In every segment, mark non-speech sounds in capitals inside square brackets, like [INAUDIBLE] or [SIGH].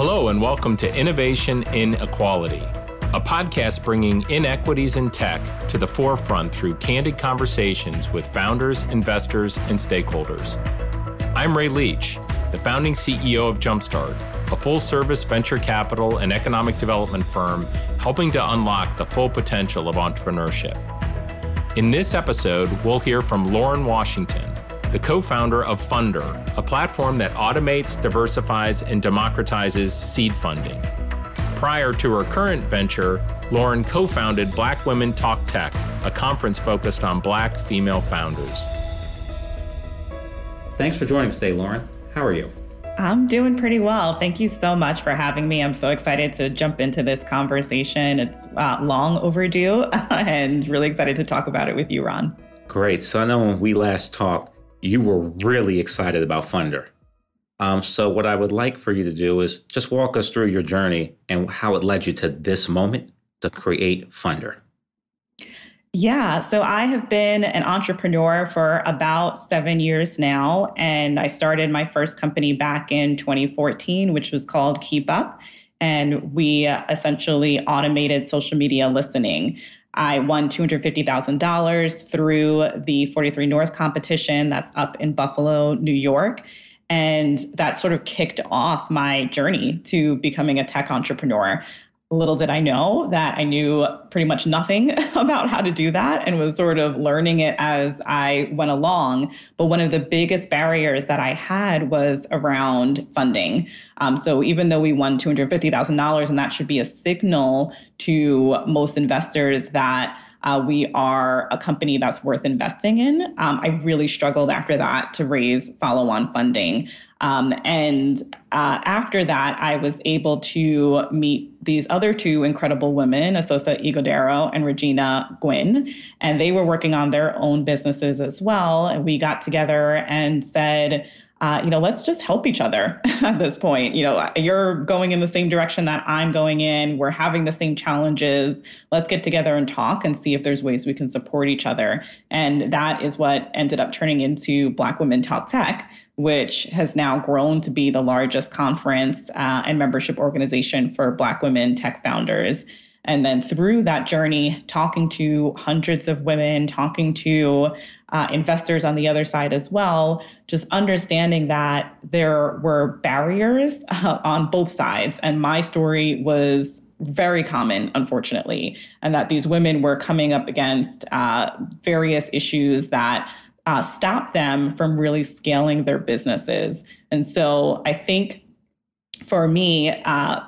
Hello, and welcome to Innovation in Equality, a podcast bringing inequities in tech to the forefront through candid conversations with founders, investors, and stakeholders. I'm Ray Leach, the founding CEO of Jumpstart, a full service venture capital and economic development firm helping to unlock the full potential of entrepreneurship. In this episode, we'll hear from Lauren Washington the co founder of Fundr, a platform that automates, diversifies, and democratizes seed funding. Prior to her current venture, Lauren co founded Black Women Talk Tech, a conference focused on Black female founders. Thanks for joining us today, Lauren. How are you? I'm doing pretty well. Thank you so much for having me. I'm so excited to jump into this conversation. It's uh, long overdue [LAUGHS] and really excited to talk about it with you, Ron. Great. So I know when we last talked, you were really excited about Fundr. Um, so, what I would like for you to do is just walk us through your journey and how it led you to this moment to create Fundr. Yeah, so I have been an entrepreneur for about seven years now. And I started my first company back in 2014, which was called Keep Up. And we essentially automated social media listening. I won $250,000 through the 43 North competition that's up in Buffalo, New York. And that sort of kicked off my journey to becoming a tech entrepreneur little did I know that I knew pretty much nothing [LAUGHS] about how to do that and was sort of learning it as I went along. But one of the biggest barriers that I had was around funding. Um, so even though we won $250,000, and that should be a signal to most investors that uh, we are a company that's worth investing in. Um, I really struggled after that to raise follow on funding. Um, and uh, after that, I was able to meet these other two incredible women, Esosa Ighodaro and Regina Gwynn, and they were working on their own businesses as well. And we got together and said, uh, you know, let's just help each other [LAUGHS] at this point. You know, you're going in the same direction that I'm going in. We're having the same challenges. Let's get together and talk and see if there's ways we can support each other. And that is what ended up turning into Black Women Talk Tech, which has now grown to be the largest conference uh, and membership organization for Black women tech founders. And then through that journey, talking to hundreds of women, talking to uh, investors on the other side as well, just understanding that there were barriers uh, on both sides. And my story was very common, unfortunately, and that these women were coming up against uh, various issues that uh, stop them from really scaling their businesses. And so I think for me, uh,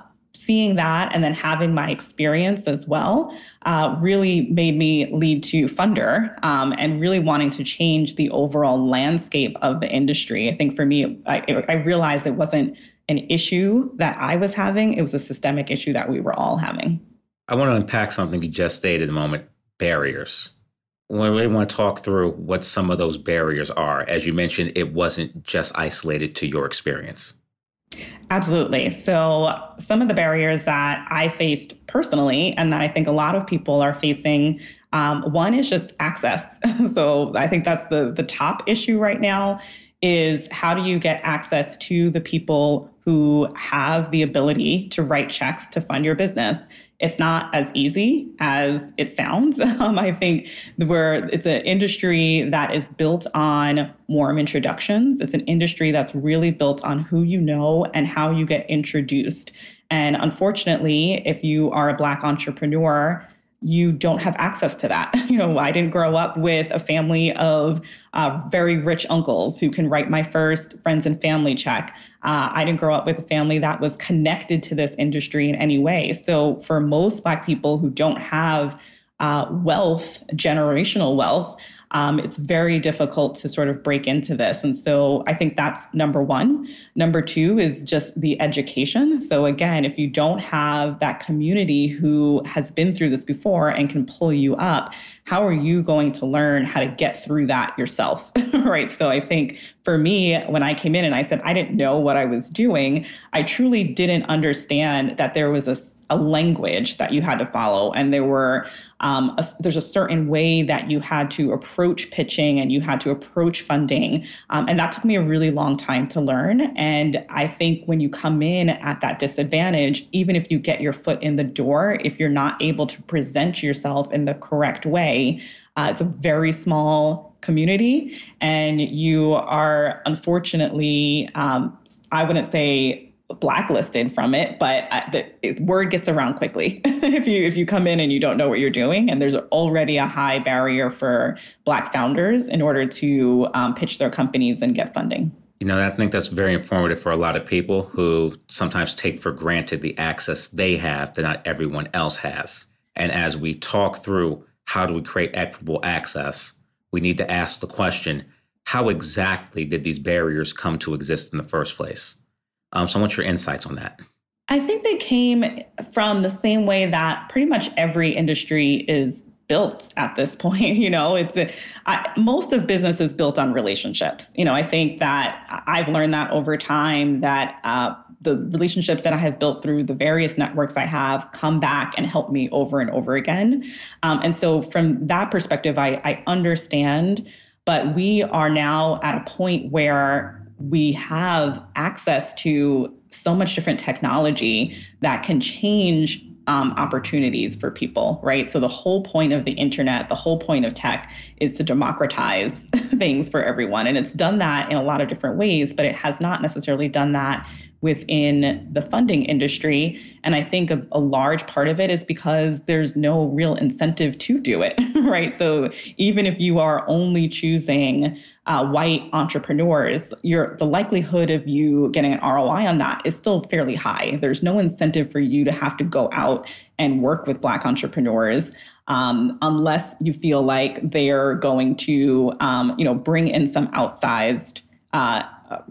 seeing that and then having my experience as well uh, really made me lead to Fundr um, and really wanting to change the overall landscape of the industry. I think for me, I, I realized it wasn't an issue that I was having, it was a systemic issue that we were all having. I want to unpack something you just stated a moment barriers we want to talk through what some of those barriers are. As you mentioned, it wasn't just isolated to your experience. Absolutely. So, some of the barriers that I faced personally, and that I think a lot of people are facing, um, one is just access. [LAUGHS] so, I think that's the the top issue right now. Is how do you get access to the people who have the ability to write checks to fund your business? It's not as easy as it sounds. [LAUGHS] Um, I think where it's an industry that is built on warm introductions. It's an industry that's really built on who you know and how you get introduced. And unfortunately, if you are a Black entrepreneur, you don't have access to that. [LAUGHS] You know, I didn't grow up with a family of uh, very rich uncles who can write my first friends and family check. Uh, I didn't grow up with a family that was connected to this industry in any way. So, for most Black people who don't have uh, wealth, generational wealth, um, it's very difficult to sort of break into this. And so I think that's number one. Number two is just the education. So again, if you don't have that community who has been through this before and can pull you up, how are you going to learn how to get through that yourself? [LAUGHS] right. So I think for me, when I came in and I said I didn't know what I was doing, I truly didn't understand that there was a a language that you had to follow, and there were um, a, there's a certain way that you had to approach pitching and you had to approach funding, um, and that took me a really long time to learn. And I think when you come in at that disadvantage, even if you get your foot in the door, if you're not able to present yourself in the correct way, uh, it's a very small community, and you are unfortunately, um, I wouldn't say blacklisted from it, but the it, word gets around quickly [LAUGHS] if you if you come in and you don't know what you're doing. And there's already a high barrier for Black founders in order to um, pitch their companies and get funding. You know, I think that's very informative for a lot of people who sometimes take for granted the access they have that not everyone else has. And as we talk through how do we create equitable access, we need to ask the question how exactly did these barriers come to exist in the first place? Um, so, what's your insights on that? I think they came from the same way that pretty much every industry is built at this [LAUGHS] point. You know, it's a, I, most of business is built on relationships. You know, I think that I've learned that over time that uh, the relationships that I have built through the various networks I have come back and help me over and over again. Um, and so, from that perspective, I, I understand. But we are now at a point where we have access to so much different technology that can change um, opportunities for people, right? So the whole point of the internet, the whole point of tech is to democratize [LAUGHS] things for everyone. And it's done that in a lot of different ways, but it has not necessarily done that within the funding industry. And I think a, a, large part of it is because there's no real incentive to do it, [LAUGHS] right? So even if you are only choosing uh, white entrepreneurs, your the likelihood of you getting an ROI on that is still fairly high. There's no incentive for you to have to go out and work with Black entrepreneurs um, unless you feel like they're going to, um, you know, bring in some outsized uh,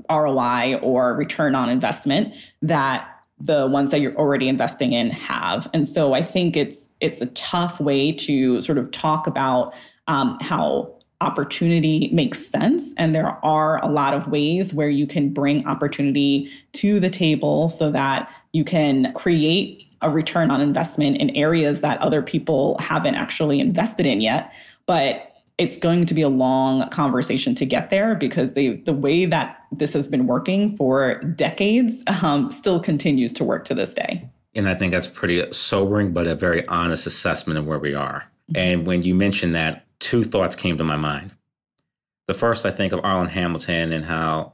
ROI or return on investment that the ones that you're already investing in have. And so I think it's it's a tough way to sort of talk about um, how opportunity makes sense. And there are a lot of ways where you can bring opportunity to the table so that you can create a return on investment in areas that other people haven't actually invested in yet. But it's going to be a long conversation to get there because they, the way that this has been working for decades um, still continues to work to this day. And I think that's pretty sobering, but a very honest assessment of where we are. And when you mentioned that, two thoughts came to my mind. The first, I think of Arlan Hamilton and how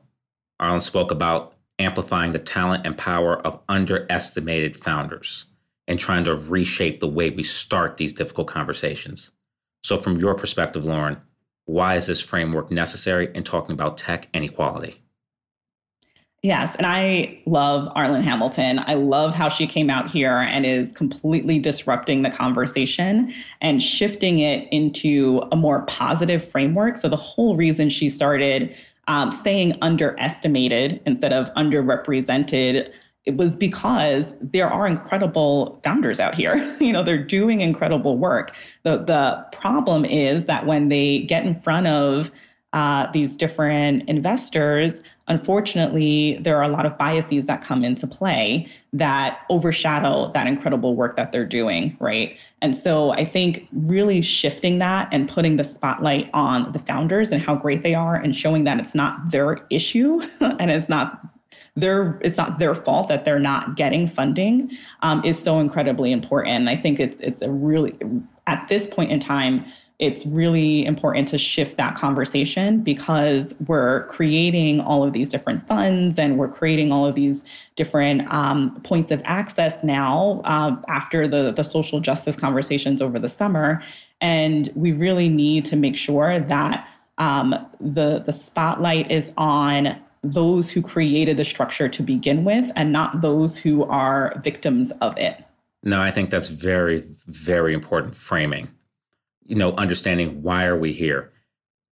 Arlan spoke about amplifying the talent and power of underestimated founders and trying to reshape the way we start these difficult conversations. So, from your perspective, Lauren, why is this framework necessary in talking about tech and equality? Yes, and I love Arlan Hamilton. I love how she came out here and is completely disrupting the conversation and shifting it into a more positive framework. So, the whole reason she started um, saying underestimated instead of underrepresented it was because there are incredible founders out here. [LAUGHS] you know, they're doing incredible work. The the problem is that when they get in front of uh, these different investors, unfortunately, there are a lot of biases that come into play that overshadow that incredible work that they're doing, right? And so I think really shifting that and putting the spotlight on the founders and how great they are and showing that it's not their issue [LAUGHS] and it's not their it's not their fault that they're not getting funding um, is so incredibly important. And I think it's it's a really at this point in time it's really important to shift that conversation because we're creating all of these different funds and we're creating all of these different um, points of access now uh, after the, the social justice conversations over the summer. And we really need to make sure that um, the, the spotlight is on those who created the structure to begin with and not those who are victims of it. No, I think that's very, very important framing you know, understanding why are we here.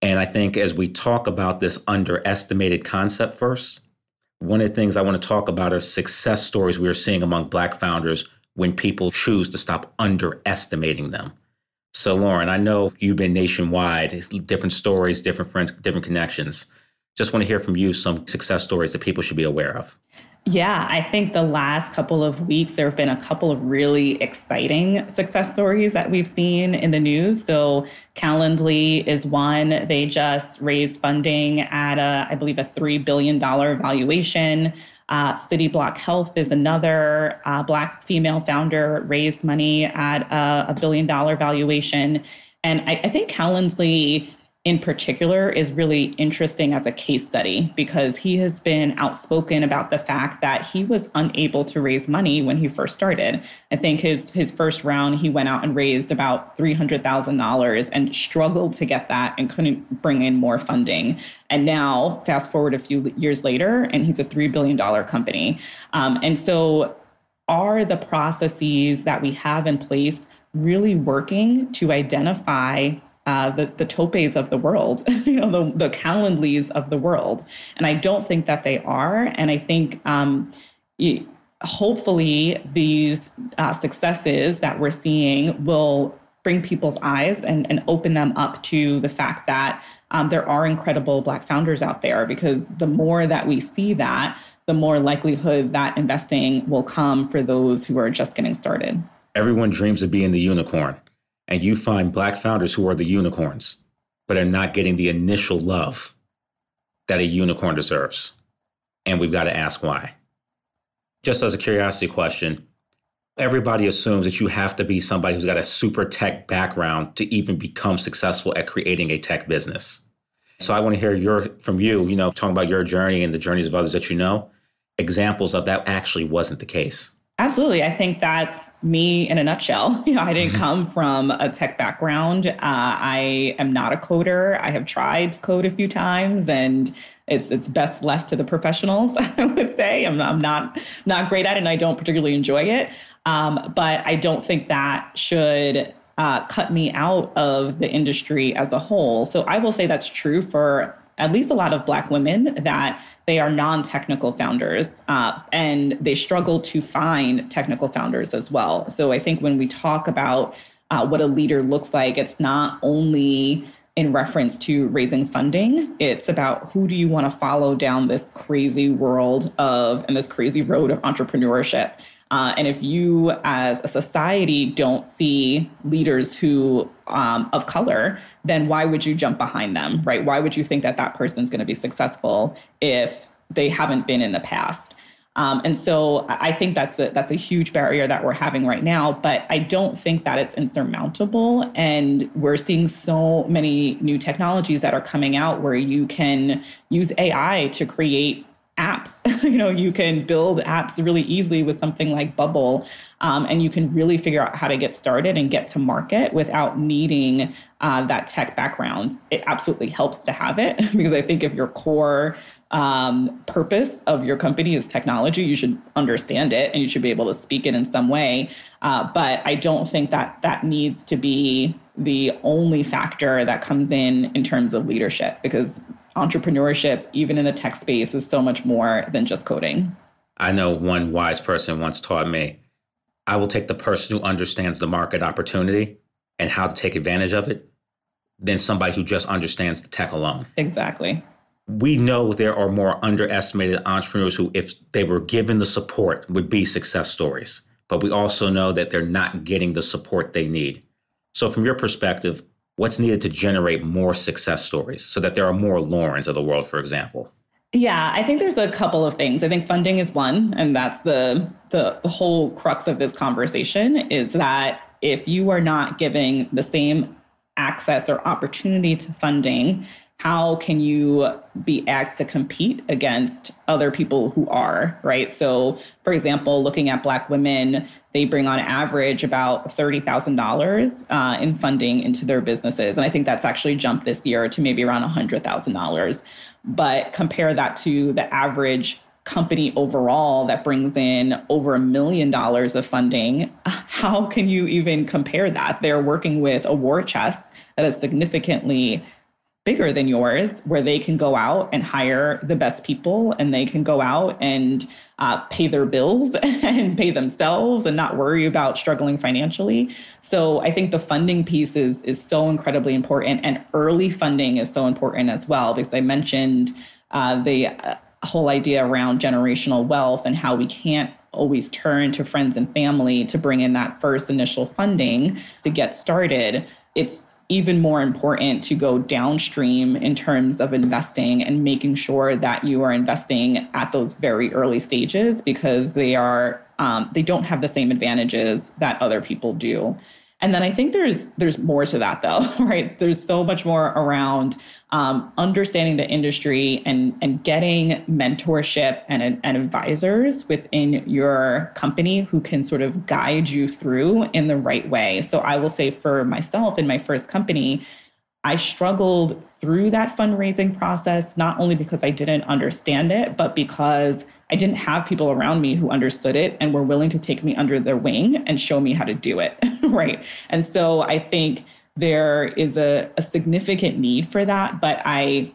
And I think as we talk about this underestimated concept first, one of the things I want to talk about are success stories we are seeing among Black founders when people choose to stop underestimating them. So, Lauren, I know you've been nationwide, different stories, different friends, different connections. Just want to hear from you some success stories that people should be aware of. Yeah, I think the last couple of weeks, there have been a couple of really exciting success stories that we've seen in the news. So, Calendly is one. They just raised funding at, a, I believe, a $3 billion valuation. Uh, Cityblock Health is another uh, Black female founder, raised money at a, a billion dollar valuation. And I, I think Calendly in particular is really interesting as a case study because he has been outspoken about the fact that he was unable to raise money when he first started. I think his his first round he went out and raised about $300,000 and struggled to get that and couldn't bring in more funding. And now fast forward a few years later and he's a 3 billion dollar company. Um, and so are the processes that we have in place really working to identify uh, the, the Topes of the world, [LAUGHS] you know, the, the of the world. And I don't think that they are. And I think um, hopefully these uh, successes that we're seeing will bring people's eyes and, and open them up to the fact that um, there are incredible Black founders out there. Because the more that we see that, the more likelihood that investing will come for those who are just getting started. Everyone dreams of being the unicorn and you find black founders who are the unicorns, but are not getting the initial love that a unicorn deserves. And we've got to ask why. Just as a curiosity question, everybody assumes that you have to be somebody who's got a super tech background to even become successful at creating a tech business. So I want to hear your from you, you know, talking about your journey and the journeys of others that you know, examples of that actually wasn't the case. Absolutely. I think that's me in a nutshell. [LAUGHS] You know, I didn't mm-hmm. come from a tech background. Uh, I am not a coder. I have tried to code a few times and it's it's best left to the professionals, [LAUGHS] I would say. I'm, I'm not not great at it and I don't particularly enjoy it. Um, but I don't think that should uh, cut me out of the industry as a whole. So I will say that's true for at least a lot of Black women that they are non technical founders uh, and they struggle to find technical founders as well. So I think when we talk about uh, what a leader looks like, it's not only in reference to raising funding. It's about who do you want to follow down this crazy world of and this crazy road of entrepreneurship. Uh, and if you, as a society, don't see leaders who um, of color, then why would you jump behind them, right? Why would you think that that person's going to be successful if they haven't been in the past? Um, and so I think that's a, that's a huge barrier that we're having right now, but I don't think that it's insurmountable. And we're seeing so many new technologies that are coming out where you can use AI to create apps. [LAUGHS] you know, you can build apps really easily with something like Bubble, um, and you can really figure out how to get started and get to market without needing uh, that tech background. It absolutely helps to have it [LAUGHS] because I think if your core um, purpose of your company is technology, you should understand it and you should be able to speak it in some way. Uh, but I don't think that that needs to be the only factor that comes in in terms of leadership because entrepreneurship, even in the tech space, is so much more than just coding. I know one wise person once taught me I will take the person who understands the market opportunity and how to take advantage of it than somebody who just understands the tech alone. Exactly. We know there are more underestimated entrepreneurs who, if they were given the support, would be success stories. But we also know that they're not getting the support they need. So, from your perspective, what's needed to generate more success stories so that there are more Laurens of the world, for example? Yeah, I think there's a couple of things. I think funding is one, and that's the, the whole crux of this conversation is that if you are not giving the same access or opportunity to funding how can you be asked to compete against other people who are right? So for example looking at black women they bring on average about $30000 uh, in funding into their businesses. And i think that's actually jumped this year to maybe around $100000 but compare that to the average company overall that brings in over a million dollars of funding [LAUGHS] how can you even compare that? They're working with a war chest that is significantly bigger than yours where they can go out and hire the best people and they can go out and uh, pay their bills [LAUGHS] and pay themselves and not worry about struggling financially. So i think the funding piece is is so incredibly important and early funding is so important as well because i mentioned uh, the uh, whole idea around generational wealth and how we can't always turn to friends and family to bring in that first initial funding to get started, it's even more important to go downstream in terms of investing and making sure that you are investing at those very early stages because they are um, they don't have the same advantages that other people do and then I think there's there's more to that though, [LAUGHS] right? There's so much more around um, understanding the industry and and getting mentorship and, and advisors within your company who can sort of guide you through in the right way. So I will say for myself in my first company, I struggled through that fundraising process, not only because I didn't understand it, but because I didn't have people around me who understood it and were willing to take me under their wing and show me how to do it. [LAUGHS] right. And so I think there is a, a significant need for that, but I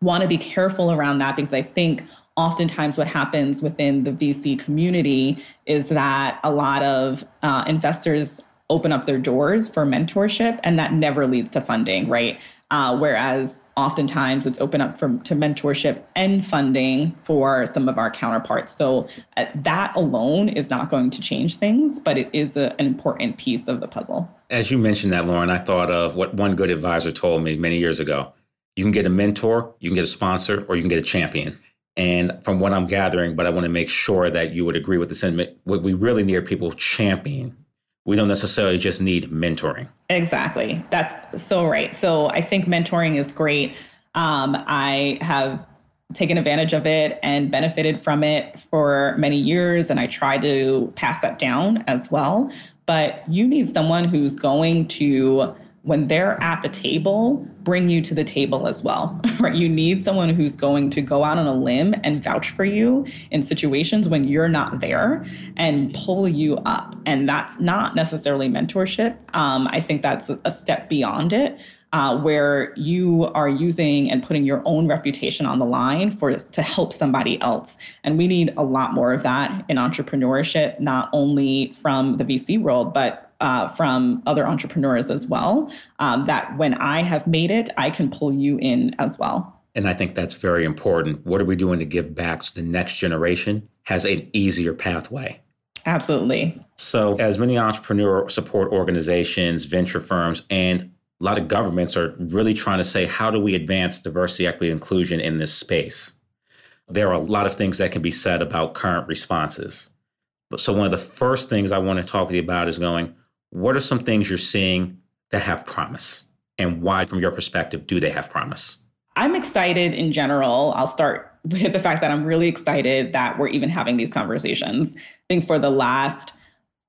want to be careful around that because I think oftentimes what happens within the VC community is that a lot of uh, investors open up their doors for mentorship and that never leads to funding, right? Uh, whereas oftentimes it's open up for, to mentorship and funding for some of our counterparts. So uh, that alone is not going to change things, but it is a, an important piece of the puzzle. As you mentioned that, Lauren, I thought of what one good advisor told me many years ago. You can get a mentor, you can get a sponsor, or you can get a champion. And from what I'm gathering, but I want to make sure that you would agree with the sentiment, what we really need are people champion we don't necessarily just need mentoring. Exactly. That's so right. So I think mentoring is great. Um, I have taken advantage of it and benefited from it for many years, and I try to pass that down as well. But you need someone who's going to when they're at the table, bring you to the table as well, [LAUGHS] right? You need someone who's going to go out on a limb and vouch for you in situations when you're not there and pull you up. And that's not necessarily mentorship. Um, I think that's a step beyond it. Uh, where you are using and putting your own reputation on the line for to help somebody else. And we need a lot more of that in entrepreneurship, not only from the VC world, but uh, from other entrepreneurs as well. Um, that when I have made it, I can pull you in as well. And I think that's very important. What are we doing to give back so the next generation has an easier pathway? Absolutely. So, as many entrepreneur support organizations, venture firms, and a lot of governments are really trying to say, how do we advance diversity, equity, inclusion in this space? There are a lot of things that can be said about current responses. But so, one of the first things I want to talk to you about is going, what are some things you're seeing that have promise? And why, from your perspective, do they have promise? I'm excited in general. I'll start [LAUGHS] with the fact that I'm really excited that we're even having these conversations. I think for the last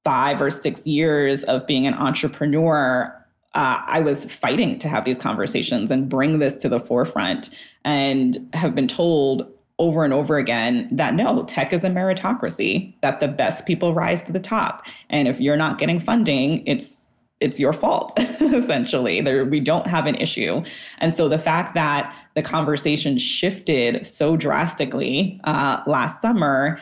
five or six years of being an entrepreneur, uh, I was fighting to have these conversations and bring this to the forefront and have been told over and over again that no, tech is a meritocracy, that the best people rise to the top. And if you're not getting funding, it's it's your fault [LAUGHS] essentially there we don't have an issue and so the fact that the conversation shifted so drastically uh, last summer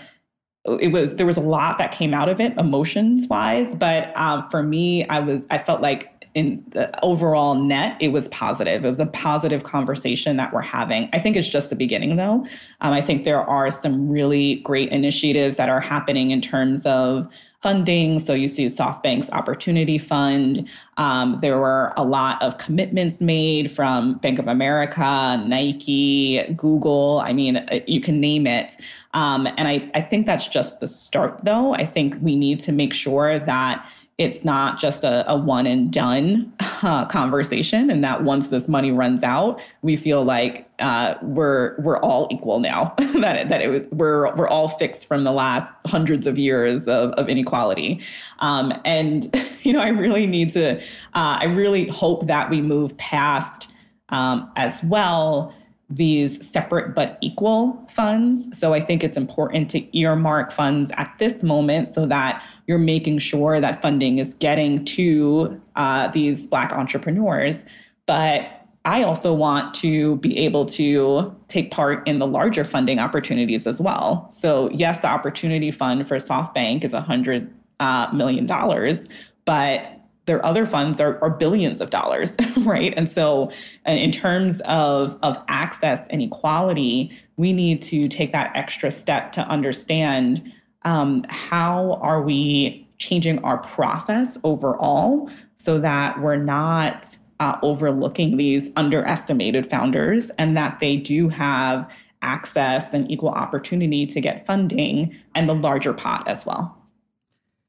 it was there was a lot that came out of it emotions wise but um, for me i was i felt like in the overall net, it was positive. It was a positive conversation that we're having. I think it's just the beginning, though. Um, I think there are some really great initiatives that are happening in terms of funding. So you see SoftBank's Opportunity Fund. Um, there were a lot of commitments made from Bank of America, Nike, Google. I mean, uh, you can name it. Um, and I, I think that's just the start, though. I think we need to make sure that it's not just a, a one and done [LAUGHS] uh, conversation and that once this money runs out we feel like uh, we're we're all equal now. That [LAUGHS] that it, we're we're all fixed from the last hundreds of years of, of inequality. Um, and [LAUGHS] you know i really need to uh, i really hope that we move past um, as well these separate but equal funds. So I think it's important to earmark funds at this moment so that you're making sure that funding is getting to uh, these Black entrepreneurs. But I also want to be able to take part in the larger funding opportunities as well. So, yes, the opportunity fund for SoftBank is 100 uh, million dollars, but their other funds are, are billions of dollars, [LAUGHS] right? And so, in terms of, of access and equality, we need to take that extra step to understand um, how are we changing our process overall so that we're not uh, overlooking these underestimated founders and that they do have access and equal opportunity to get funding and the larger pot as well.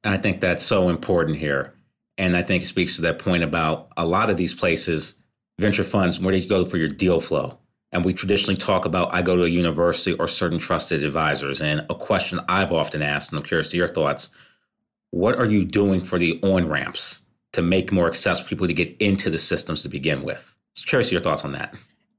I think that's so important here. And I think it speaks to that point about a lot of these places, venture funds, where do you go for your deal flow. And we traditionally talk about I go to a university or certain trusted advisors. And a question I've often asked, and I'm curious to your thoughts what are you doing for the on ramps to make more accessible people to get into the systems to begin with? So curious to your thoughts on that.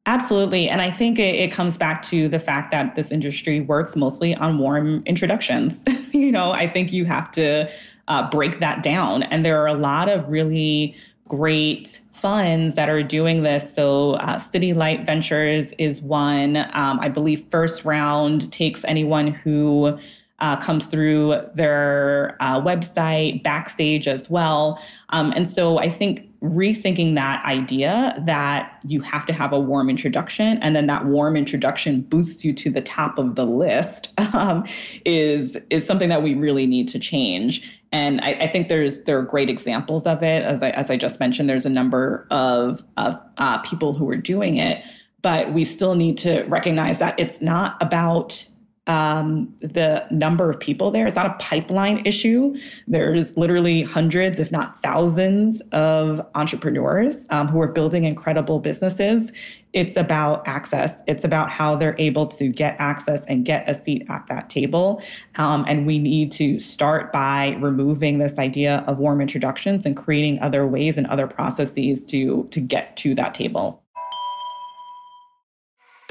Absolutely. And I think it, it, comes back to the fact that this industry works mostly on warm introductions. [LAUGHS] you know, I think you have to uh, break that down. And there are a lot of really great funds that are doing this. So, uh, City Light Ventures is one. Um, I believe First Round takes anyone who uh, comes through their uh, website, backstage as well. Um, and so I think rethinking that idea that you have to have a warm introduction and then that warm introduction boosts you to the top of the list [LAUGHS] um, is is something that we really need to change. And I, I, think there's there are great examples of it. As I, as I just mentioned, there's a number of, of uh, people who are doing it, but we still need to recognize that it's not about um, the number of people there. It's not a pipeline issue. There's literally hundreds, if not thousands, of entrepreneurs um, who are building incredible businesses. It's about access. It's about how they're able to get access and get a seat at that table. Um, and we need to start by removing this idea of warm introductions and creating other ways and other processes to, to get to that table.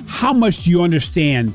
How much do you understand?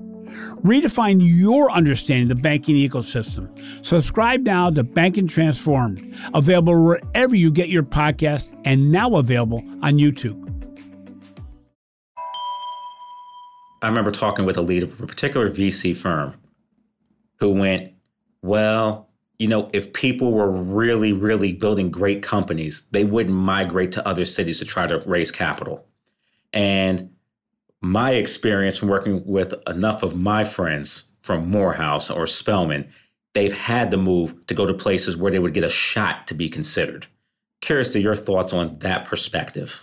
Redefine your understanding of the banking ecosystem. Subscribe now to Banking Transformed, available wherever you get your podcast and now available on YouTube. I remember talking with a leader of a particular VC firm who went, Well, you know, if people were really, really building great companies, they wouldn't migrate to other cities to try to raise capital. And my experience from working with enough of my friends from Morehouse or Spelman, they've had to move to go to places where they would get a shot to be considered. Curious to your thoughts on that perspective.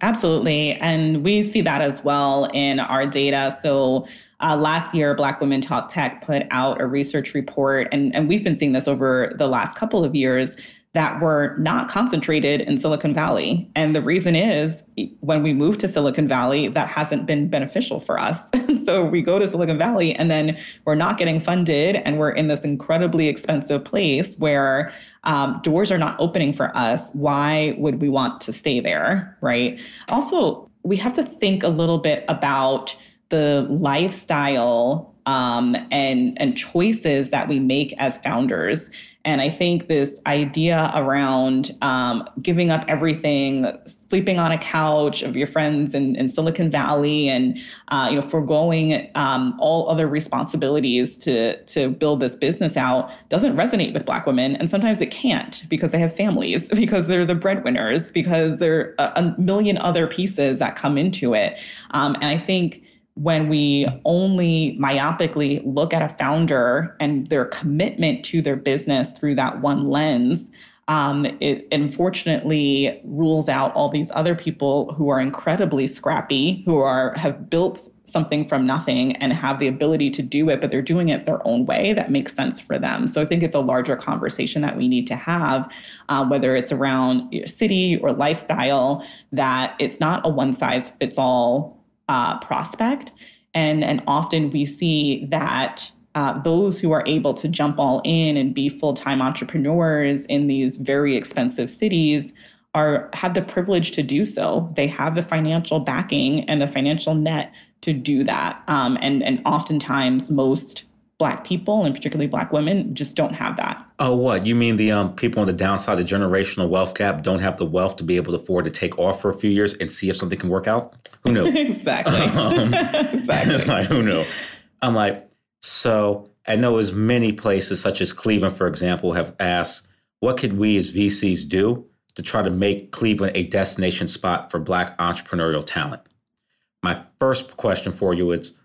Absolutely. And we see that as well in our data. So uh, last year, Black Women Talk Tech put out a research report, and, and we've been seeing this over the last couple of years that were not concentrated in Silicon Valley. And the reason is when we move to Silicon Valley, that hasn't been beneficial for us. [LAUGHS] so we go to Silicon Valley and then we're not getting funded and we're in this incredibly expensive place where um, doors are not opening for us. Why would we want to stay there? Right. Also, we have to think a little bit about the lifestyle um, and and choices that we make as founders. And I think this idea around um, giving up everything, sleeping on a couch of your friends in, in Silicon Valley, and uh, you know, foregoing um, all other responsibilities to to build this business out, doesn't resonate with Black women. And sometimes it can't because they have families, [LAUGHS] because they're the breadwinners, because there are a million other pieces that come into it. Um, and I think when we only myopically look at a founder and their commitment to their business through that one lens, um, it unfortunately rules out all these other people who are incredibly scrappy, who are have built something from nothing and have the ability to do it, but they're doing it their own way that makes sense for them. So I think it's a larger conversation that we need to have, uh, whether it's around city or lifestyle, that it's not a one size fits all uh, prospect. And, and often we see that uh, those who are able to jump all in and be full time entrepreneurs in these very expensive cities are have the privilege to do so. They have the financial backing and the financial net to do that. Um, and and oftentimes most black people and particularly black women just don't have that. Oh, what? You mean the um, people on the downside, the generational wealth gap, don't have the wealth to be able to afford to take off for a few years and see if something can work out? Who knew? [LAUGHS] exactly. [LAUGHS] um, [LAUGHS] exactly. like, who knew? I'm like, so I know as many places, such as Cleveland, for example, have asked, what could we as VCs do to try to make Cleveland a destination spot for Black entrepreneurial talent? My first question for you is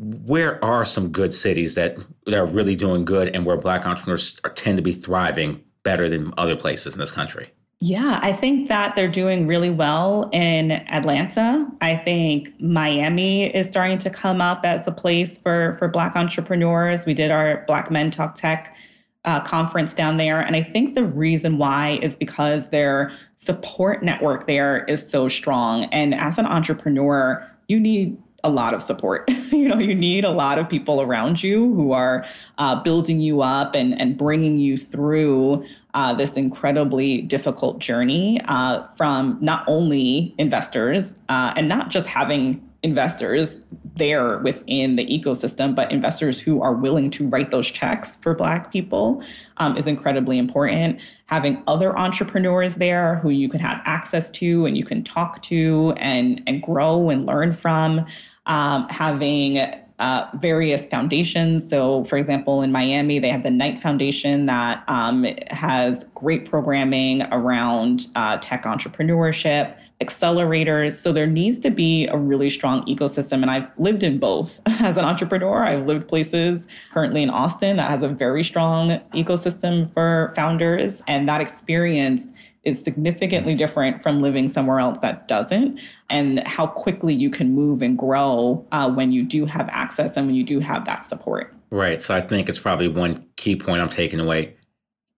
where are some good cities that, that are really doing good and where Black entrepreneurs are, tend to be thriving better than other places in this country? Yeah, I think that they're doing really well in Atlanta. I think Miami is starting to come up as a place for for Black entrepreneurs. We did our Black Men Talk Tech uh, conference down there, and I think the reason why is because their support network there is so strong. And as an entrepreneur, you need a lot of support. [LAUGHS] you know, you need a lot of people around you who are uh, building you up and and bringing you through uh, this incredibly difficult journey uh, from not only investors uh, and not just having investors there within the ecosystem, but investors who are willing to write those checks for Black people um, is incredibly important. Having other entrepreneurs there who you can have access to and you can talk to and, and grow and learn from. Um, having uh, various foundations. So, for example, in Miami, they have the Knight Foundation that um, has great programming around uh, tech entrepreneurship, accelerators. So, there needs to be a really strong ecosystem. And I've lived in both [LAUGHS] as an entrepreneur. I've lived places currently in Austin that has a very strong ecosystem for founders. And that experience is significantly different from living somewhere else that doesn't, and how quickly you can move and grow uh, when you do have access and when you do have that support. Right. So I think it's probably one key point I'm taking away.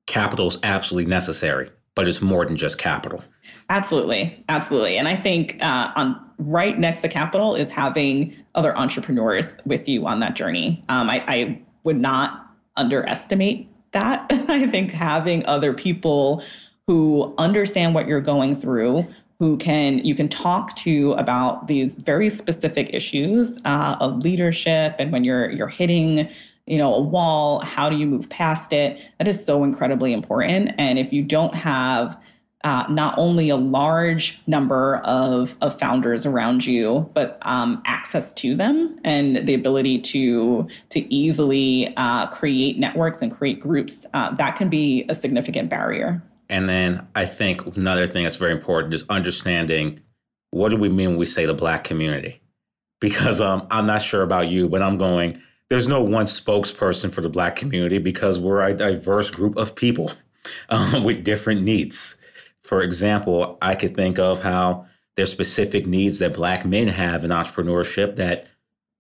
Capital is absolutely necessary, but it's more than just capital. Absolutely, absolutely. And I think uh, on right next to capital is having other entrepreneurs with you on that journey. Um, I, I would not underestimate that. [LAUGHS] I think having other people who understand what you're going through, who can you can talk to about these very specific issues uh, of leadership and when you're you're hitting you know a wall how do you move past it that is so incredibly important and if you don't have uh, not only a large number of, of founders around you, but um, access to them and the ability to to easily uh, create networks and create groups. Uh, that can be a significant barrier. And then I think another thing that's very important is understanding what do we mean when we say the black community? Because um, I'm not sure about you, but I'm going, there's no one spokesperson for the black community because we're a diverse group of people [LAUGHS] um, with different needs. For example, I could think of how there's specific needs that black men have in entrepreneurship that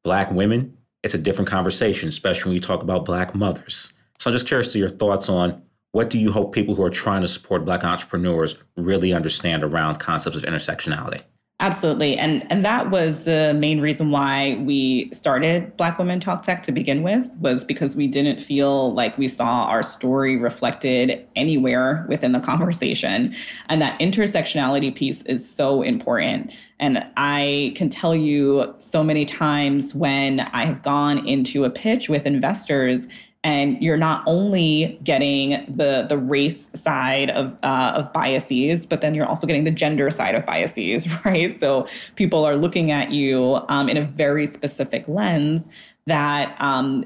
black women, it's a different conversation, especially when you talk about black mothers. So I'm just curious to your thoughts on what do you hope people who are trying to support Black entrepreneurs really understand around concepts of intersectionality? Absolutely. And and that was the main reason why we started Black Women Talk Tech to begin with was because we didn't feel like we saw our story reflected anywhere within the conversation. And that intersectionality piece is so important. And I can tell you so many times when I have gone into a pitch with investors and you're not only getting the the race side of uh, of biases, but then you're also getting the gender side of biases, [LAUGHS] right? So people are looking at you um, in a very specific lens that um,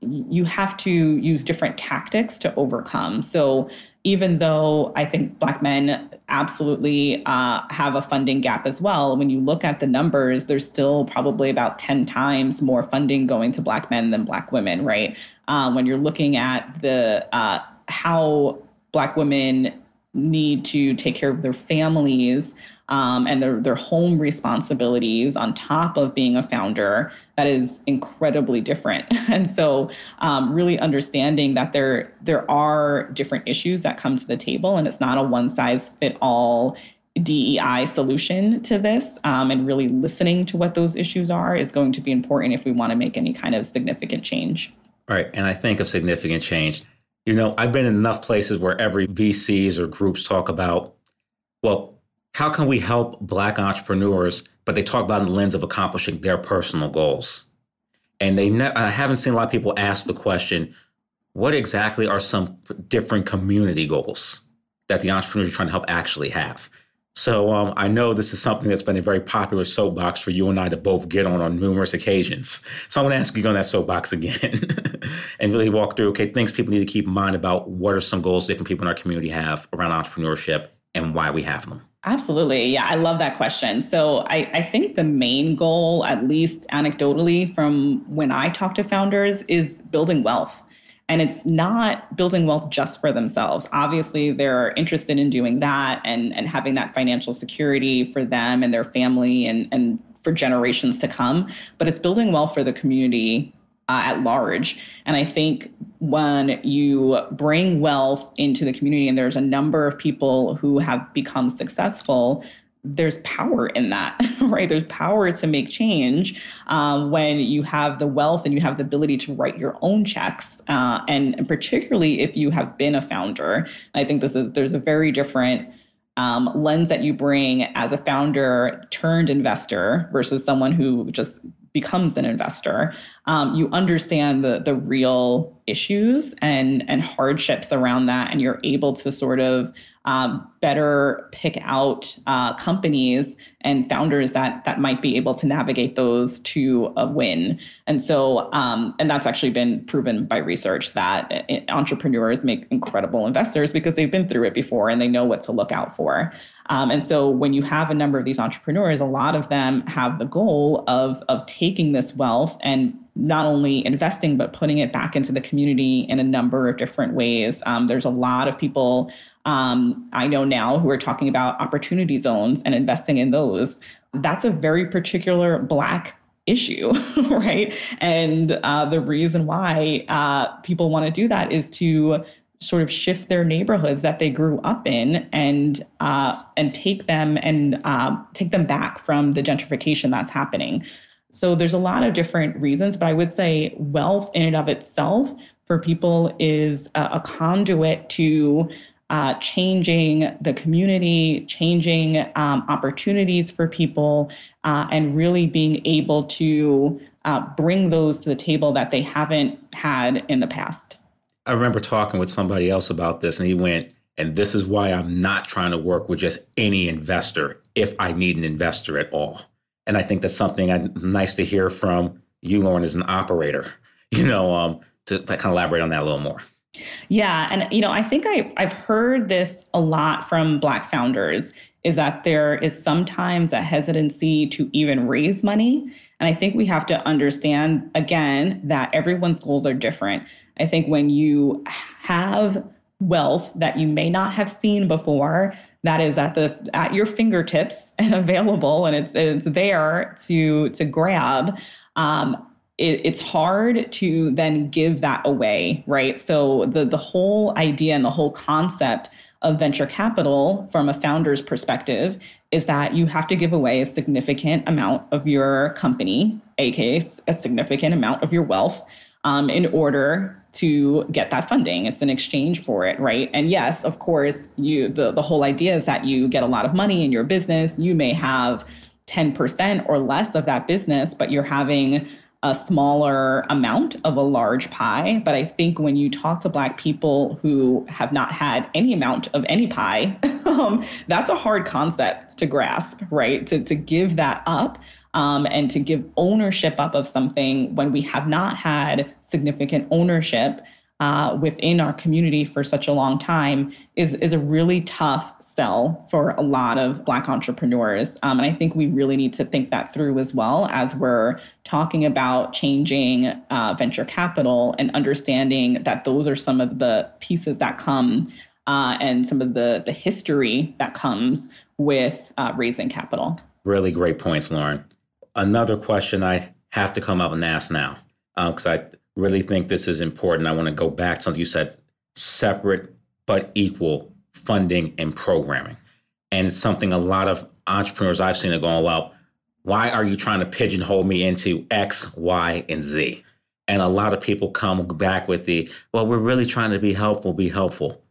you have to use different tactics to overcome. So even though I think Black men absolutely uh, have a funding gap as well, when you look at the numbers, there's still probably about 10 times more funding going to Black men than Black women, right? Um, when you're looking at the uh, how Black women need to take care of their families um, and their, their home responsibilities on top of being a founder that is incredibly different [LAUGHS] and so um, really understanding that there there are different issues that come to the table and it's not a one size fit all DEI solution to this um, and really listening to what those issues are is going to be important if we want to make any kind of significant change. Right. And I think of significant change. You know, I've been in enough places where every VCs or groups talk about well, how can we help Black entrepreneurs? But they talk about in the lens of accomplishing their personal goals. And they ne- I haven't seen a lot of people ask the question, what exactly are some different community goals that the entrepreneurs are trying to help actually have? So um, I know this is something that's been a very popular soapbox for you and I to both get on on numerous occasions. So I'm going to ask you on that soapbox again [LAUGHS] and really walk through, okay, things people need to keep in mind about what are some goals different people in our community have around entrepreneurship and why we have them. Absolutely. Yeah, I love that question. So I, I think the main goal, at least anecdotally from when I talk to founders, is building wealth. And it's not building wealth just for themselves. Obviously, they're interested in doing that and, and having that financial security for them and their family and, and for generations to come. But it's building wealth for the community uh, at large. And I think when you bring wealth into the community, and there's a number of people who have become successful, there's power in that, [LAUGHS] right? There's power to make change um, when you have the wealth and you have the ability to write your own checks, uh, and, and, particularly if you have been a founder. I think this is there's a very different um, lens that you bring as a founder turned investor versus someone who just becomes an investor, um, you understand the the real issues and and hardships around that, and you're able to sort of um, better pick out uh, companies and founders that that might be able to navigate those to a win. And so, um, and that's actually been proven by research that entrepreneurs make incredible investors because they've been through it before and they know what to look out for. Um, and so, when you have a number of these entrepreneurs, a lot of them have the goal of of taking this wealth and not only investing but putting it back into the community in a number of different ways. Um, there's a lot of people um, I know now who are talking about opportunity zones and investing in those. That's a very particular Black issue, [LAUGHS] right? And uh, the reason why uh, people want to do that is to sort of shift their neighborhoods that they grew up in and uh, and take them and uh, take them back from the gentrification that's happening. So there's a lot of different reasons, but I would say wealth in and of itself for people is a, a conduit to uh, changing the community, changing um, opportunities for people, uh, and really being able to uh, bring those to the table that they haven't had in the past. I remember talking with somebody else about this, and he went, and this is why I'm not trying to work with just any investor if I need an investor at all. And I think that's something I, nice to hear from you, Lauren, as an operator, [LAUGHS] you know, um, to, to kind of elaborate on that a little more. Yeah, and you know, I think I I've heard this a lot from black founders is that there is sometimes a hesitancy to even raise money, and I think we have to understand again that everyone's goals are different. I think when you have wealth that you may not have seen before that is at the at your fingertips [LAUGHS] and available and it's it's there to to grab um, it, it's hard to then give that away, right? So the the whole idea and the whole concept of venture capital from a founder's perspective is that you have to give away a significant amount of your company, aka a significant amount of your wealth, um, in order to get that funding. It's an exchange for it, right? And yes, of course, you the the whole idea is that you get a lot of money in your business. You may have 10% or less of that business, but you're having a smaller amount of a large pie. But I think when you talk to Black people who have not had any amount of any pie, [LAUGHS] um, that's a hard concept to grasp, right? To, to give that up um, and to give ownership up of something when we have not had significant ownership uh, within our community for such a long time is, is a really tough sell for a lot of Black entrepreneurs. Um, and I think we really need to think that through as well as we're talking about changing uh, venture capital and understanding that those are some of the pieces that come uh, and some of the, the history that comes with uh, raising capital. Really great points, Lauren. Another question I have to come up and ask now, because um, I really think this is important. I want to go back to something you said separate but equal funding and programming. And it's something a lot of entrepreneurs I've seen are going, well, why are you trying to pigeonhole me into X, Y, and Z? And a lot of people come back with the, well, we're really trying to be helpful, be helpful.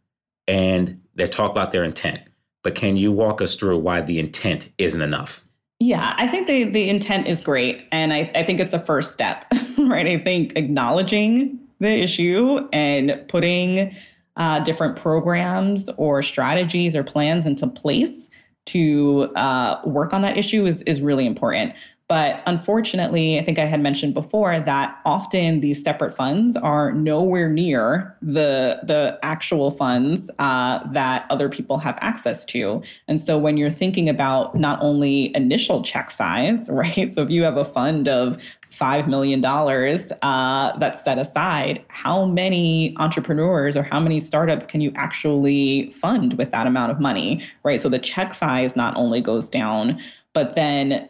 And they talk about their intent. but can you walk us through why the intent isn't enough? Yeah, I think the, the intent is great. And I, I think it's a first step, [LAUGHS] right? I think acknowledging the issue and putting uh, different programs or strategies or plans into place to uh, work on that issue is, is really important. But unfortunately, I think I had mentioned before that often these separate funds are nowhere near the the actual funds uh, that other people have access to. And so when you're thinking about not only initial check size, [LAUGHS] right? So if you have a fund of $5 million uh, that's set aside, how many entrepreneurs or how many startups can you actually fund with that amount of money, right? So the check size not only goes down, but then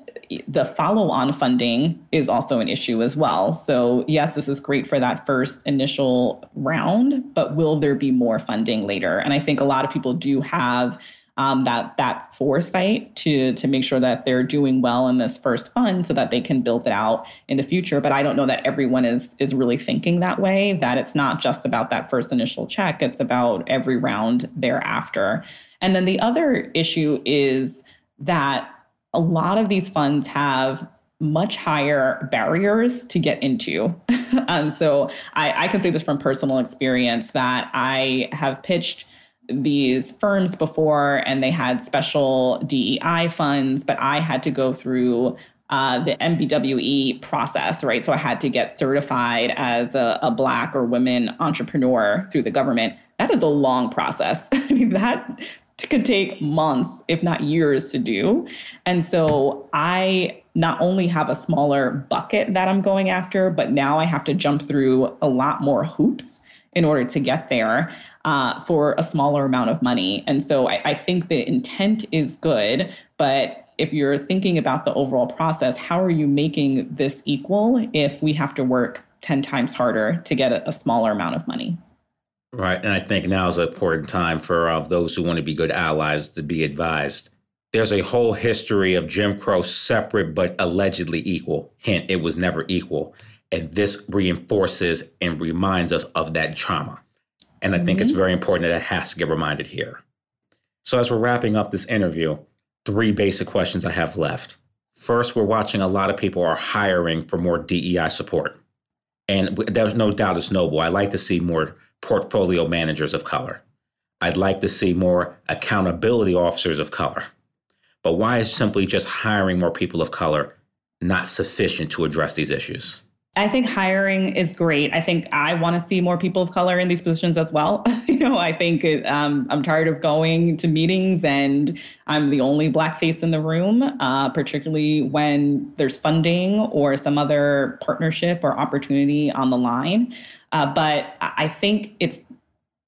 the follow on funding is also an issue as well. So, yes, this is great for that first initial round, but will there be more funding later? And I think a lot of people do have. Um, that that foresight to to make sure that they're doing well in this first fund so that they can build it out in the future. But I don't know that everyone is is really thinking that way. That it's not just about that first initial check; it's about every round thereafter. And then the other issue is that a lot of these funds have much higher barriers to get into. and [LAUGHS] so I, I can say this from personal experience that I have pitched these firms before and they had special DEI funds, but I had to go through uh, the MBWE process, right? So I had to get certified as a, a Black or women entrepreneur through the government. That is a long process. [LAUGHS] I mean, that could take months, if not years, to do. And so I not only have a smaller bucket that I'm going after, but now I have to jump through a lot more hoops in order to get there uh, for a smaller amount of money. And so I, I think the intent is good, but if you're thinking about the overall process, how are you making this equal if we have to work 10 times harder to get a, a smaller amount of money? Right. And I think now is an important time for uh, those who want to be good allies to be advised. There's a whole history of Jim Crow separate but allegedly equal. Hint, it was never equal. And this reinforces and reminds us of that trauma. And I think mm-hmm. it's very important that it has to get reminded here. So, as we're wrapping up this interview, three basic questions I have left. First, we're watching a lot of people are hiring for more DEI support. And there's no doubt it's noble. I like to see more portfolio managers of color. I'd like to see more accountability officers of color. But why is simply just hiring more people of color not sufficient to address these issues? I think hiring is great. I think I want to see more people of color in these positions as well. [LAUGHS] you know, I think it, um, I'm tired of going to meetings and I'm the only black face in the room, uh, particularly when there's funding or some other partnership or opportunity on the line. Uh, but I think it's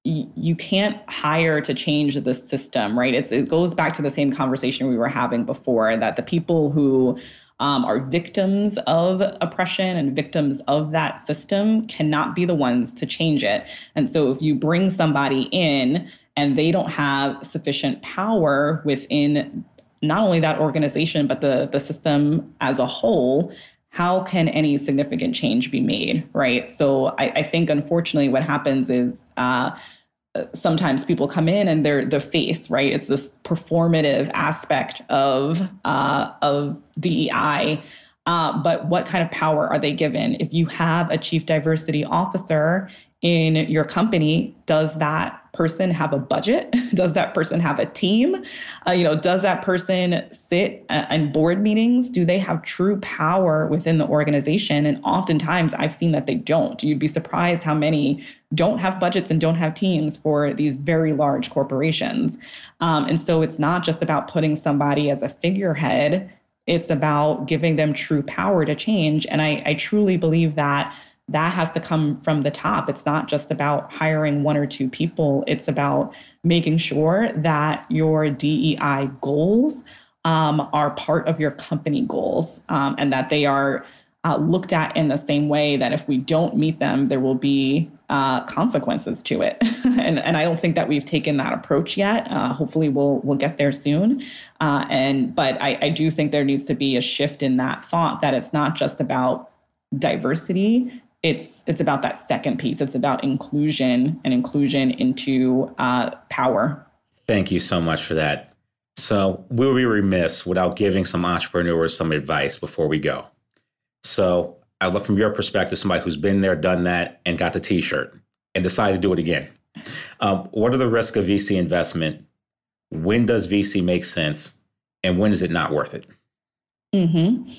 you can't hire to change the system, right? It's, it goes back to the same conversation we were having before that the people who um, are victims of oppression and victims of that system cannot be the ones to change it. And so if you bring somebody in and they don't have sufficient power within not only that organization, but the, the system as a whole, how can any significant change be made, right? So I, I think unfortunately what happens is uh, sometimes people come in and they're the face, right? It's this performative aspect of uh, of DEI. Uh, but what kind of power are they given? If you have a chief diversity officer in your company, does that person have a budget? [LAUGHS] Does that person have a team? Uh, you know, does that person sit uh, in board meetings? Do they have true power within the organization? And oftentimes I've seen that they don't. You'd be surprised how many don't have budgets and don't have teams for these very large corporations. Um, and so it's not just about putting somebody as a figurehead. It's about giving them true power to change. And I, I truly believe that that has to come from the top. It's not just about hiring one or two people, it's about making sure that your DEI goals um, are part of your company goals um, and that they are uh, looked at in the same way that if we don't meet them, there will be uh, consequences to it. [LAUGHS] and, and I don't think that we've taken that approach yet. Uh, hopefully, we'll we'll get there soon. Uh, and but I, I do think there needs to be a shift in that thought that it's not just about diversity it's it's about that second piece. It's about inclusion and inclusion into uh, power. Thank you so much for that. So we'll be remiss without giving some entrepreneurs some advice before we go. So I'd love from your perspective, somebody who's been there, done that, and got the T-shirt and decided to do it again. Um, what are the risks of VC investment? When does VC make sense, and when is it not worth it? Mm-hmm.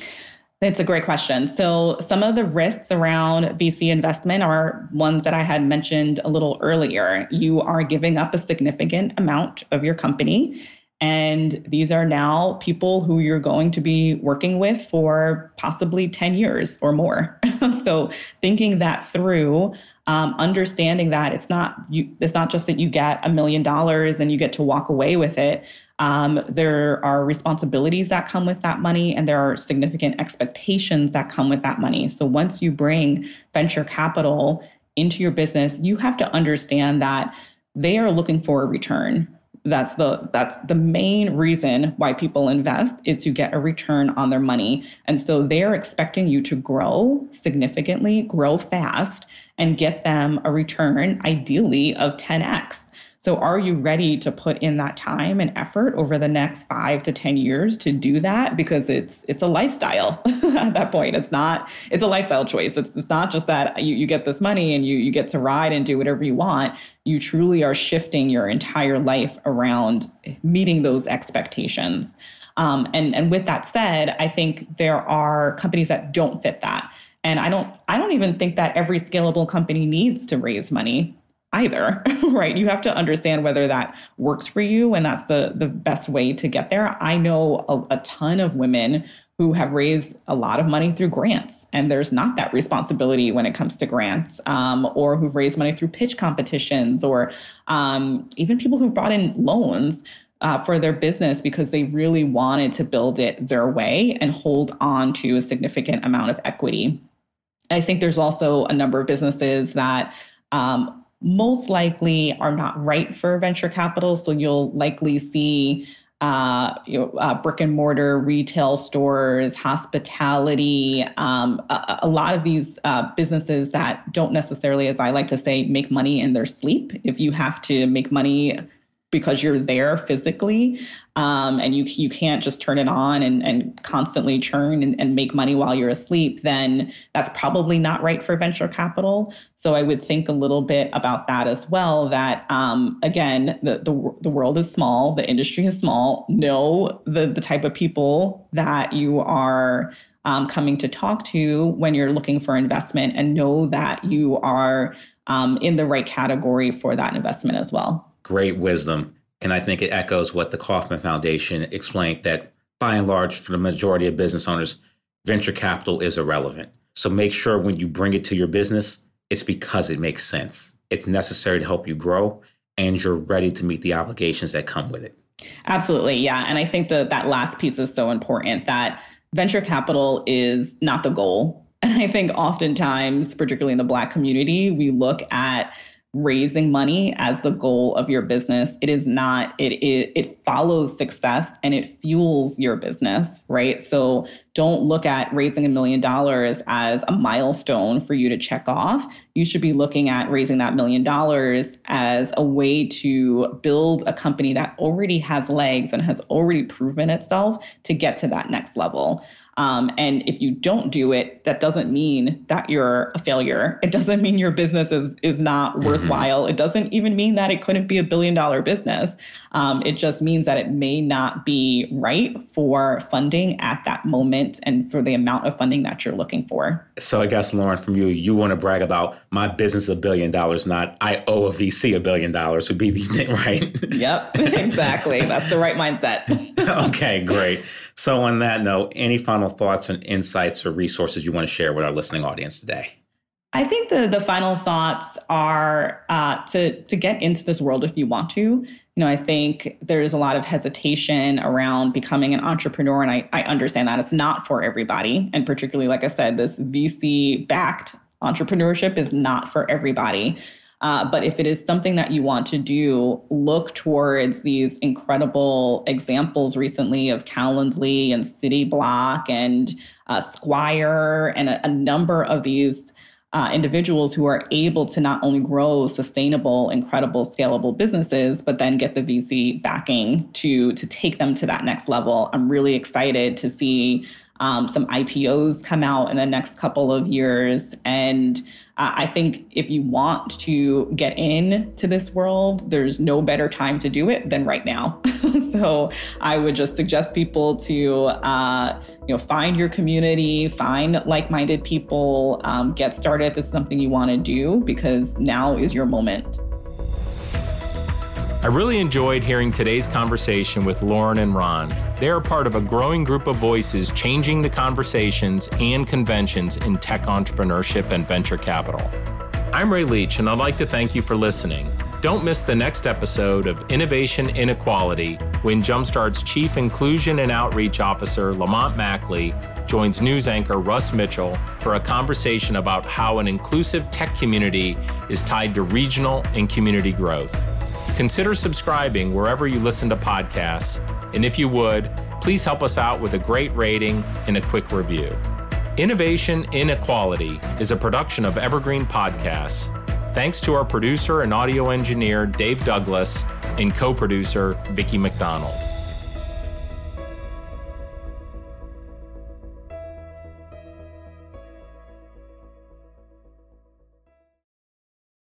It's a great question. So, some of the risks around VC investment are ones that I had mentioned a little earlier. You are giving up a significant amount of your company. And these are now people who you're going to be working with for possibly 10 years or more. [LAUGHS] so, thinking that through, um, understanding that it's not you, it's not just that you get a million dollars and you get to walk away with it, um, there are responsibilities that come with that money, and there are significant expectations that come with that money. So once you bring venture capital into your business, you have to understand that they are looking for a return. That's the that's the main reason why people invest is to get a return on their money. And so they're expecting you to grow significantly, grow fast, and get them a return, ideally of 10x. So, are you ready to put in that time and effort over the next five to ten years to do that? Because it's it's a lifestyle [LAUGHS] at that point. It's not it's a lifestyle choice. It's, it's not just that you, you get this money and you you get to ride and do whatever you want. You truly are shifting your entire life around meeting those expectations. Um, and and with that said, I think there are companies that don't fit that. And I don't I don't even think that every scalable company needs to raise money either, [LAUGHS] right? You have to understand whether that works for you and that's the the best way to get there. I know a, a ton of women who have raised a lot of money through grants, and there's not that responsibility when it comes to grants, um, or who've raised money through pitch competitions, or um, even people who've brought in loans. Uh, for their business because they really wanted to build it their way and hold on to a significant amount of equity. I think there's also a number of businesses that um, most likely are not right for venture capital. So you'll likely see uh, you know, uh, brick and mortar retail stores, hospitality, um, a, a, lot of these uh, businesses that don't necessarily, as I like to say, make money in their sleep. If you have to make money because you're there physically um, and you you can't just turn it on and, and constantly churn and, and make money while you're asleep, then that's probably not right for venture capital. So I would think a little bit about that as well. That um, again, the, the the world is small, the industry is small. Know the the type of people that you are um, coming to talk to when you're looking for investment, and know that you are um, in the right category for that investment as well great wisdom. And I think it echoes what the Kauffman Foundation explained that by and large, for the majority of business owners, venture capital is irrelevant. So make sure when you bring it to your business, it's because it makes sense. It's necessary to help you grow and you're ready to meet the obligations that come with it. Absolutely. Yeah. And I think that that last piece is so important that venture capital is not the goal. [LAUGHS] And I think oftentimes, particularly in the Black community, we look at raising money as the goal of your business. It is not, it, it, it follows success and it fuels your business, right? So don't look at raising a million dollars as a milestone for you to check off. You should be looking at raising that million dollars as a way to build a company that already has legs and has already proven itself to get to that next level. Um, and if you don't do it, that doesn't mean that you're a failure. It doesn't mean your business is is not mm-hmm. worthwhile. Mm-hmm. It doesn't even mean that it couldn't be a billion dollar business. Um, it just means that it may not be right for funding at that moment and for the amount of funding that you're looking for. So I guess Lauren, from you, you want to brag about my business a billion dollars, not I owe a VC a billion dollars would be the [LAUGHS] thing, right? yep, [LAUGHS] exactly. That's the right mindset. [LAUGHS] okay, great. So, on that note, any final thoughts and insights or resources you want to share with our listening audience today? I think the the final thoughts are uh, to to get into this world if you want to. You know, I think there's a lot of hesitation around becoming an entrepreneur, and I, I understand that it's not for everybody. And particularly, like I said, this VC backed entrepreneurship is not for everybody. Uh, but if it is something that you want to do, look towards these incredible examples recently of Calendly and Cityblock and uh, Squire and a, a number of these uh, individuals who are able to not only grow sustainable, incredible, scalable businesses, but then get the VC backing to to take them to that next level. I'm really excited to see um, some IPOs come out in the next couple of years. And uh, I think if you want to get in to this world, there's no better time to do it than right now. [LAUGHS] so I would just suggest people to, uh, you know, find your community, find like-minded people, um, get started if this is something you want to do, because now is your moment. I really enjoyed hearing today's conversation with Lauren and Ron. They are part of a growing group of voices changing the conversations and conventions in tech entrepreneurship and venture capital. I'm Ray Leach, and I'd like to thank you for listening. Don't miss the next episode of Innovation Inequality when Jumpstart's Chief Inclusion and Outreach Officer, Lamont Mackley, joins news anchor Russ Mitchell for a conversation about how an inclusive tech community is tied to regional and community growth. Consider subscribing wherever you listen to podcasts, and if you would, please help us out with a great rating and a quick review. Innovation Inequality is a production of Evergreen Podcasts. Thanks to our producer and audio engineer, Dave Douglas, and co producer, Vicki McDonald.